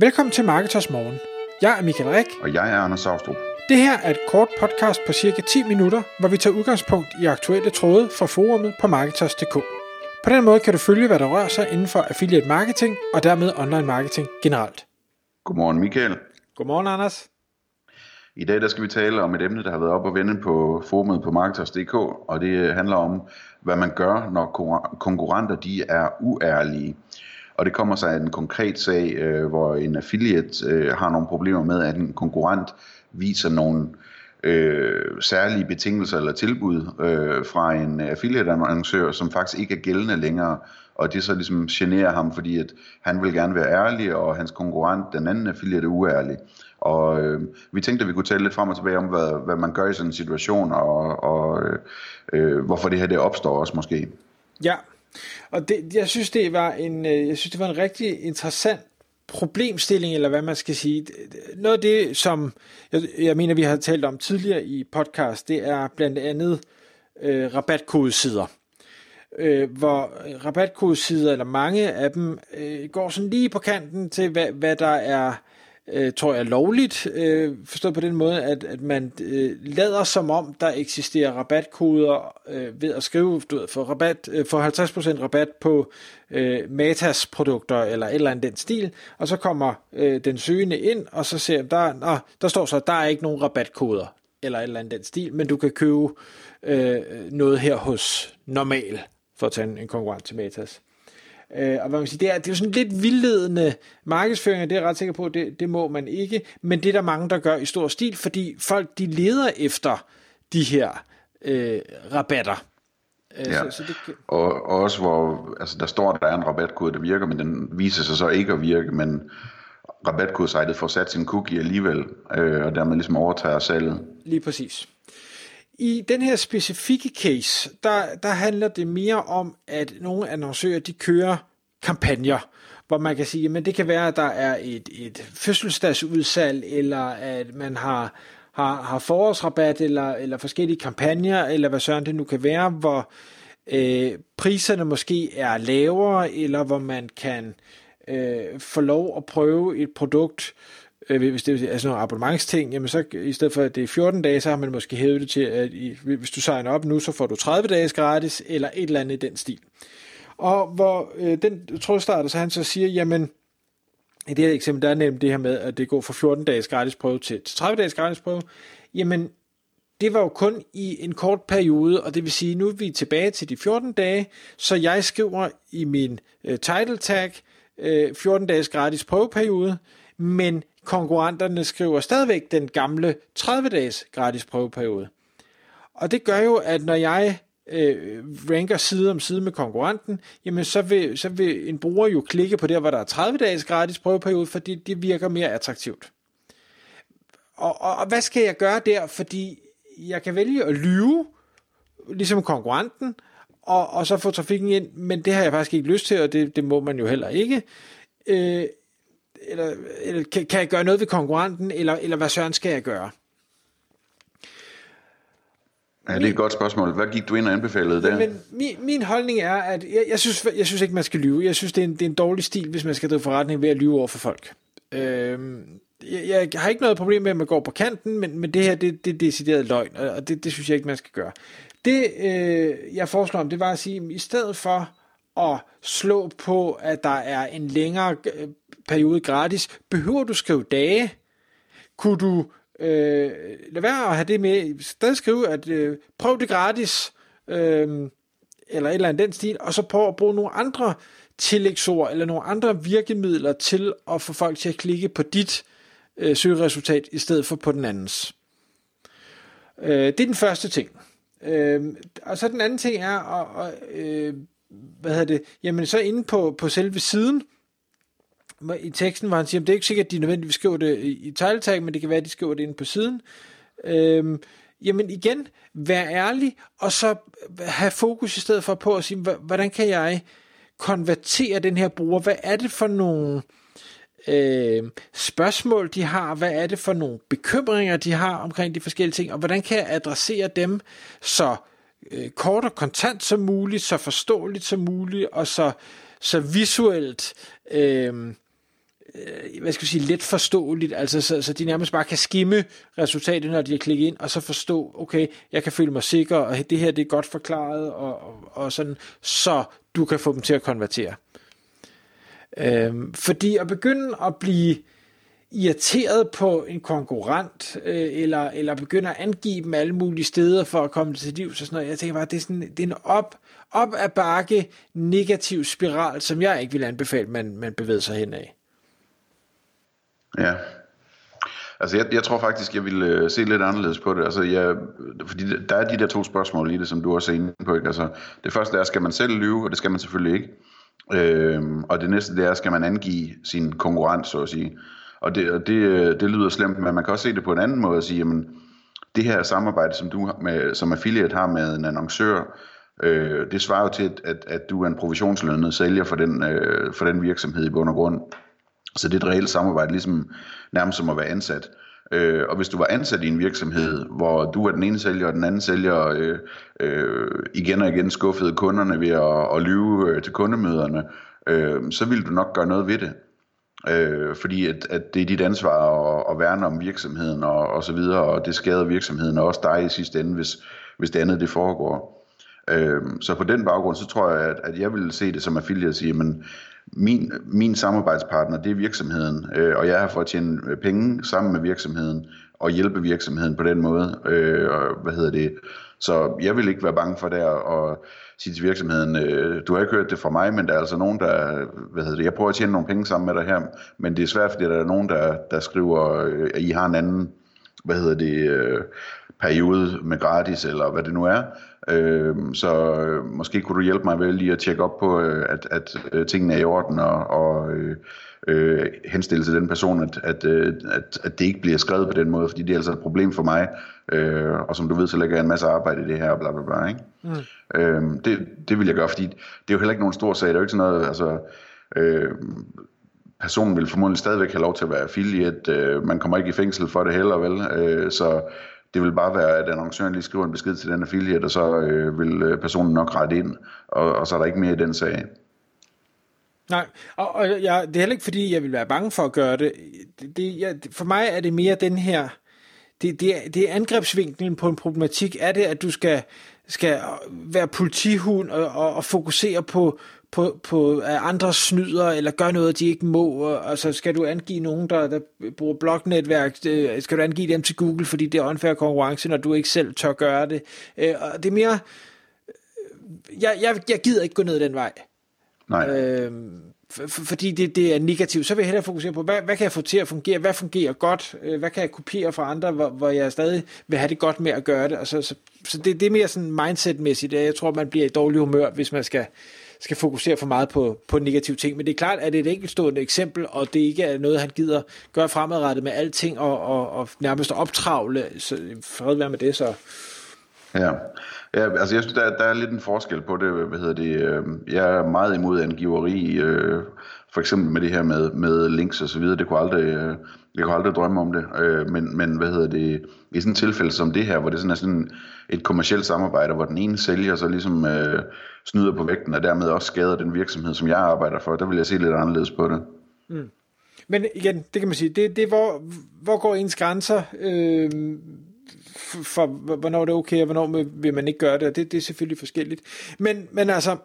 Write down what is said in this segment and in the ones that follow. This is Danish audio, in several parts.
Velkommen til Marketers Morgen. Jeg er Michael Rik. Og jeg er Anders Saustrup. Det her er et kort podcast på cirka 10 minutter, hvor vi tager udgangspunkt i aktuelle tråde fra forumet på Marketers.dk. På den måde kan du følge, hvad der rører sig inden for affiliate marketing og dermed online marketing generelt. Godmorgen Michael. Godmorgen Anders. I dag der skal vi tale om et emne, der har været op og vende på forumet på Marketers.dk, og det handler om, hvad man gør, når konkurrenter de er uærlige. Og det kommer sig af en konkret sag, øh, hvor en affiliate øh, har nogle problemer med, at en konkurrent viser nogle øh, særlige betingelser eller tilbud øh, fra en affiliate-annoncør, som faktisk ikke er gældende længere, og det så ligesom generer ham, fordi at han vil gerne være ærlig, og hans konkurrent, den anden affiliate, er uærlig. Og øh, vi tænkte, at vi kunne tale lidt frem og tilbage om, hvad, hvad man gør i sådan en situation, og, og øh, øh, hvorfor det her det opstår også måske. Ja, og det, jeg synes, det var en, øh, jeg synes, det var en rigtig interessant problemstilling, eller hvad man skal sige. Noget af det, som jeg, jeg mener, vi har talt om tidligere i podcast, det er blandt andet øh, rabatkodesider. Øh, hvor rabatkodesider, eller mange af dem, øh, går sådan lige på kanten til, hvad, hvad der er øh, tror jeg, lovligt, øh, forstået på den måde, at, at man øh, lader som om, der eksisterer rabatkoder øh, ved at skrive du ved, for, rabat, øh, for 50% rabat på øh, Matas produkter, eller et eller andet den stil, og så kommer øh, den søgende ind, og så ser der, nå, der står så, at der er ikke nogen rabatkoder, eller et eller andet den stil, men du kan købe øh, noget her hos Normal, for at tage en, en konkurrent til Matas. Øh, og hvad man siger, det, er, det er jo sådan lidt vildledende markedsføring, og det er jeg ret sikker på, det, det må man ikke. Men det er der mange, der gør i stor stil, fordi folk de leder efter de her øh, rabatter. Øh, ja. så, så det... og, og også hvor altså, der står, at der er en rabatkode, der virker, men den viser sig så ikke at virke, men rabatkodesejtet får sat sin cookie alligevel, øh, og dermed ligesom overtager salget. Lige præcis. I den her specifikke case, der, der handler det mere om, at nogle annoncører, de kører kampagner, hvor man kan sige, at det kan være, at der er et, et fødselsdagsudsalg, eller at man har, har, har forårsrabat, eller, eller forskellige kampagner, eller hvad sådan det nu kan være, hvor øh, priserne måske er lavere, eller hvor man kan øh, få lov at prøve et produkt, Øh, hvis det er sådan nogle abonnementsting, jamen så i stedet for at det er 14 dage, så har man måske hævet det til, at hvis du signer op nu, så får du 30 dages gratis, eller et eller andet i den stil. Og hvor øh, den trådstarter, så han så siger, jamen, i det her eksempel, der er nemt det her med, at det går fra 14 dages gratis prøve til 30 dages gratis prøve, jamen, det var jo kun i en kort periode, og det vil sige, nu er vi tilbage til de 14 dage, så jeg skriver i min øh, title tag, øh, 14 dages gratis prøveperiode, men konkurrenterne skriver stadigvæk den gamle 30-dages gratis prøveperiode. Og det gør jo, at når jeg øh, ranker side om side med konkurrenten, jamen så vil, så vil en bruger jo klikke på der, hvor der er 30 dages gratis prøveperiode, fordi det virker mere attraktivt. Og, og, og hvad skal jeg gøre der? Fordi jeg kan vælge at lyve, ligesom konkurrenten, og, og så få trafikken ind, men det har jeg faktisk ikke lyst til, og det, det må man jo heller ikke. Øh, eller, eller kan, kan jeg gøre noget ved konkurrenten, eller, eller hvad søren skal jeg gøre? Ja, det er et godt spørgsmål. Hvad gik du ind og anbefalede der? Men min, min holdning er, at jeg, jeg, synes, jeg synes ikke, man skal lyve. Jeg synes, det er, en, det er en dårlig stil, hvis man skal drive forretning ved at lyve over for folk. Øhm, jeg, jeg har ikke noget problem med, at man går på kanten, men, men det her, det, det er decideret løgn, og det, det synes jeg ikke, man skal gøre. Det, øh, jeg foreslår om, det var at sige, at i stedet for at slå på, at der er en længere øh, periode gratis. Behøver du skrive dage? Kunne du øh, lade være at have det med, stadig skrive, at øh, prøv det gratis, øh, eller et eller andet den stil, og så prøv at bruge nogle andre tillægsord, eller nogle andre virkemidler til at få folk til at klikke på dit øh, søgeresultat, i stedet for på den andens. Øh, det er den første ting. Øh, og så den anden ting er at, øh, hvad hedder det, jamen så inde på, på selve siden, i teksten, hvor han siger, at det er ikke sikkert, at de nødvendigvis skriver det i title men det kan være, at de skriver det inde på siden. Øhm, jamen igen, vær ærlig, og så øh, have fokus i stedet for på at sige, hvordan kan jeg konvertere den her bruger? Hvad er det for nogle øh, spørgsmål, de har? Hvad er det for nogle bekymringer, de har omkring de forskellige ting? Og hvordan kan jeg adressere dem så øh, kort og kontant som muligt, så forståeligt som muligt, og så, så visuelt øh, øh, hvad skal vi sige, let forståeligt, altså så, så de nærmest bare kan skimme resultatet, når de har klikket ind, og så forstå, okay, jeg kan føle mig sikker, og det her det er godt forklaret, og, og, og sådan, så du kan få dem til at konvertere. Øhm, fordi at begynde at blive irriteret på en konkurrent, øh, eller, eller begynde at angive dem alle mulige steder for at komme til liv, så sådan noget. Jeg tænker bare, det er, sådan, det er en op, op ad bakke negativ spiral, som jeg ikke vil anbefale, man, man bevæger sig hen af. Ja. Altså jeg, jeg tror faktisk, jeg ville øh, se lidt anderledes på det. Altså jeg, fordi der er de der to spørgsmål i det, som du også er inde på. Ikke? Altså, det første er, skal man selv lyve, og det skal man selvfølgelig ikke. Øhm, og det næste det er, skal man angive sin konkurrent, så at sige. Og det, det, øh, det lyder slemt, men man kan også se det på en anden måde og sige, jamen, det her samarbejde, som du med, som affiliate har med en annoncør, øh, det svarer jo til, at, at, at du er en provisionslønnet sælger for den, øh, for den virksomhed i bund og grund. Så det er et reelt samarbejde, ligesom nærmest som at være ansat. Øh, og hvis du var ansat i en virksomhed, hvor du var den ene sælger, og den anden sælger øh, øh, igen og igen skuffede kunderne ved at, at lyve øh, til kundemøderne, øh, så ville du nok gøre noget ved det. Øh, fordi at, at det er dit ansvar at, at værne om virksomheden og, og så videre, og det skader virksomheden og også dig i sidste ende, hvis, hvis det andet det foregår. Øh, så på den baggrund, så tror jeg, at, at jeg vil se det som affiliate og sige, men min, min samarbejdspartner, det er virksomheden, øh, og jeg har fået at tjene øh, penge sammen med virksomheden, og hjælpe virksomheden på den måde. Øh, og, hvad hedder det? Så jeg vil ikke være bange for der at sige til virksomheden, øh, du har ikke hørt det fra mig, men der er altså nogen, der, hvad hedder det, jeg prøver at tjene nogle penge sammen med dig her, men det er svært, fordi der er nogen, der, der skriver, øh, at I har en anden, hvad hedder det, øh, periode med gratis, eller hvad det nu er. Øh, så øh, måske kunne du hjælpe mig ved lige at tjekke op på, øh, at, at øh, tingene er i orden, og, og øh, øh, henstille til den person, at, at, øh, at, at det ikke bliver skrevet på den måde, fordi det er altså et problem for mig, øh, og som du ved, så lægger jeg en masse arbejde i det her, bla bla bla, ikke? Mm. Øh, det, det vil jeg gøre, fordi det er jo heller ikke nogen stor sag, det er jo ikke sådan noget, altså, øh, personen vil formodentlig stadigvæk have lov til at være affiliate, øh, man kommer ikke i fængsel for det heller, vel, øh, så det vil bare være, at annoncøren lige skriver en besked til den affiliate, og så øh, vil øh, personen nok rette ind, og, og så er der ikke mere i den sag. Nej, og, og jeg, det er heller ikke fordi, jeg vil være bange for at gøre det. det, det jeg, for mig er det mere den her, det, det, det er angrebsvinklen på en problematik. Er det, at du skal, skal være politihund og, og, og fokusere på, på, på andre snyder, eller gør noget, de ikke må. Altså, skal du angive nogen, der, der bruger blognetværk, skal du angive dem til Google, fordi det er unfair konkurrence, når du ikke selv tør gøre det. Øh, og det er mere, jeg, jeg, jeg gider ikke gå ned den vej. Nej. Øh, fordi det, det er negativt, så vil jeg hellere fokusere på, hvad, hvad kan jeg få til at fungere, hvad fungerer godt, øh, hvad kan jeg kopiere fra andre, hvor, hvor jeg stadig vil have det godt med at gøre det. Og så, så, så det, det er mere sådan mindset-mæssigt, jeg tror, man bliver i dårlig humør, hvis man skal, skal fokusere for meget på, på negative ting. Men det er klart, at det er et enkeltstående eksempel, og det ikke er noget, han gider gøre fremadrettet med alting, og, og, og nærmest optravle, så fred være med det, så... Ja. Ja, altså jeg synes, der, der er lidt en forskel på det, hvad hedder det, øh, jeg er meget imod angiveri, øh, for eksempel med det her med, med links og så videre, det kunne aldrig, øh, jeg kunne aldrig drømme om det, øh, men, men hvad hedder det, i sådan et tilfælde som det her, hvor det sådan er sådan et kommersielt samarbejde, hvor den ene sælger så ligesom øh, snyder på vægten, og dermed også skader den virksomhed, som jeg arbejder for, der vil jeg se lidt anderledes på det. Mm. Men igen, det kan man sige, det, det hvor, hvor går ens grænser, øh, for, hvornår det er okay, og hvornår vil man ikke gøre det, og det, det er selvfølgelig forskelligt. Men, men altså,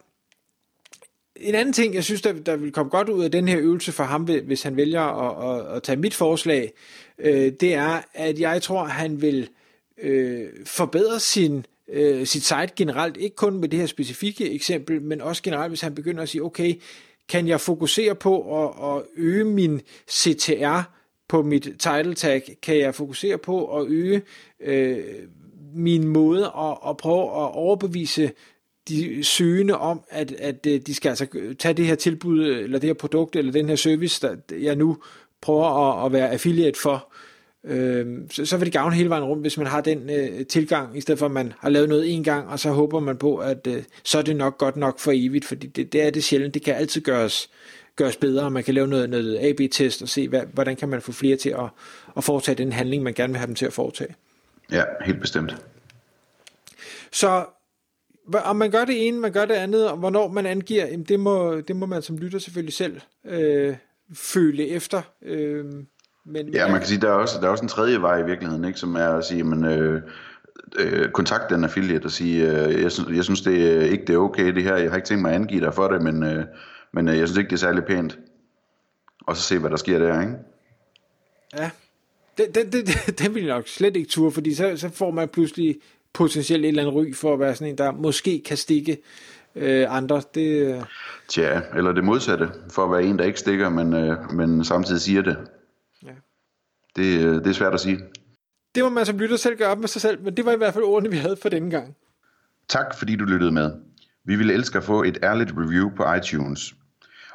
en anden ting, jeg synes, der, der vil komme godt ud af den her øvelse for ham, hvis han vælger at, at, at tage mit forslag, øh, det er, at jeg tror, han vil øh, forbedre sin øh, sit site generelt, ikke kun med det her specifikke eksempel, men også generelt, hvis han begynder at sige, okay, kan jeg fokusere på at, at øge min CTR på mit title tag, kan jeg fokusere på at øge øh, min måde at, at prøve at overbevise de søgende om, at, at øh, de skal altså tage det her tilbud, eller det her produkt, eller den her service, der jeg nu prøver at, at være affiliate for, øh, så, så vil det gavne hele vejen rundt, hvis man har den øh, tilgang, i stedet for at man har lavet noget en gang, og så håber man på, at øh, så er det nok godt nok for evigt, fordi det, det er det sjældent, det kan altid gøres, gøres bedre, man kan lave noget, noget AB-test og se, hvad, hvordan kan man få flere til at, at foretage den handling, man gerne vil have dem til at foretage. Ja, helt bestemt. Så om man gør det ene, man gør det andet, og hvornår man angiver, jamen det, må, det må man som lytter selvfølgelig selv øh, føle efter. Øh, men, ja, man kan sige, der er også, der er også en tredje vej i virkeligheden, ikke, som er at sige, men, øh, øh, kontakt den affiliate og sige, øh, jeg, synes, jeg synes det ikke det er okay det her, jeg har ikke tænkt mig at angive dig for det, men, øh, men øh, jeg synes ikke det er særlig pænt. Og så se hvad der sker der, ikke? Ja, det, det, det, det, det vil jeg nok slet ikke turde, fordi så, så får man pludselig potentielt et eller andet ry for at være sådan en, der måske kan stikke øh, andre. Det, Tja, eller det modsatte, for at være en, der ikke stikker, men, øh, men samtidig siger det. Ja. Det, øh, det er svært at sige. Det må man som lytter selv gøre op med sig selv, men det var i hvert fald ordene, vi havde for denne gang. Tak fordi du lyttede med. Vi ville elske at få et ærligt review på iTunes.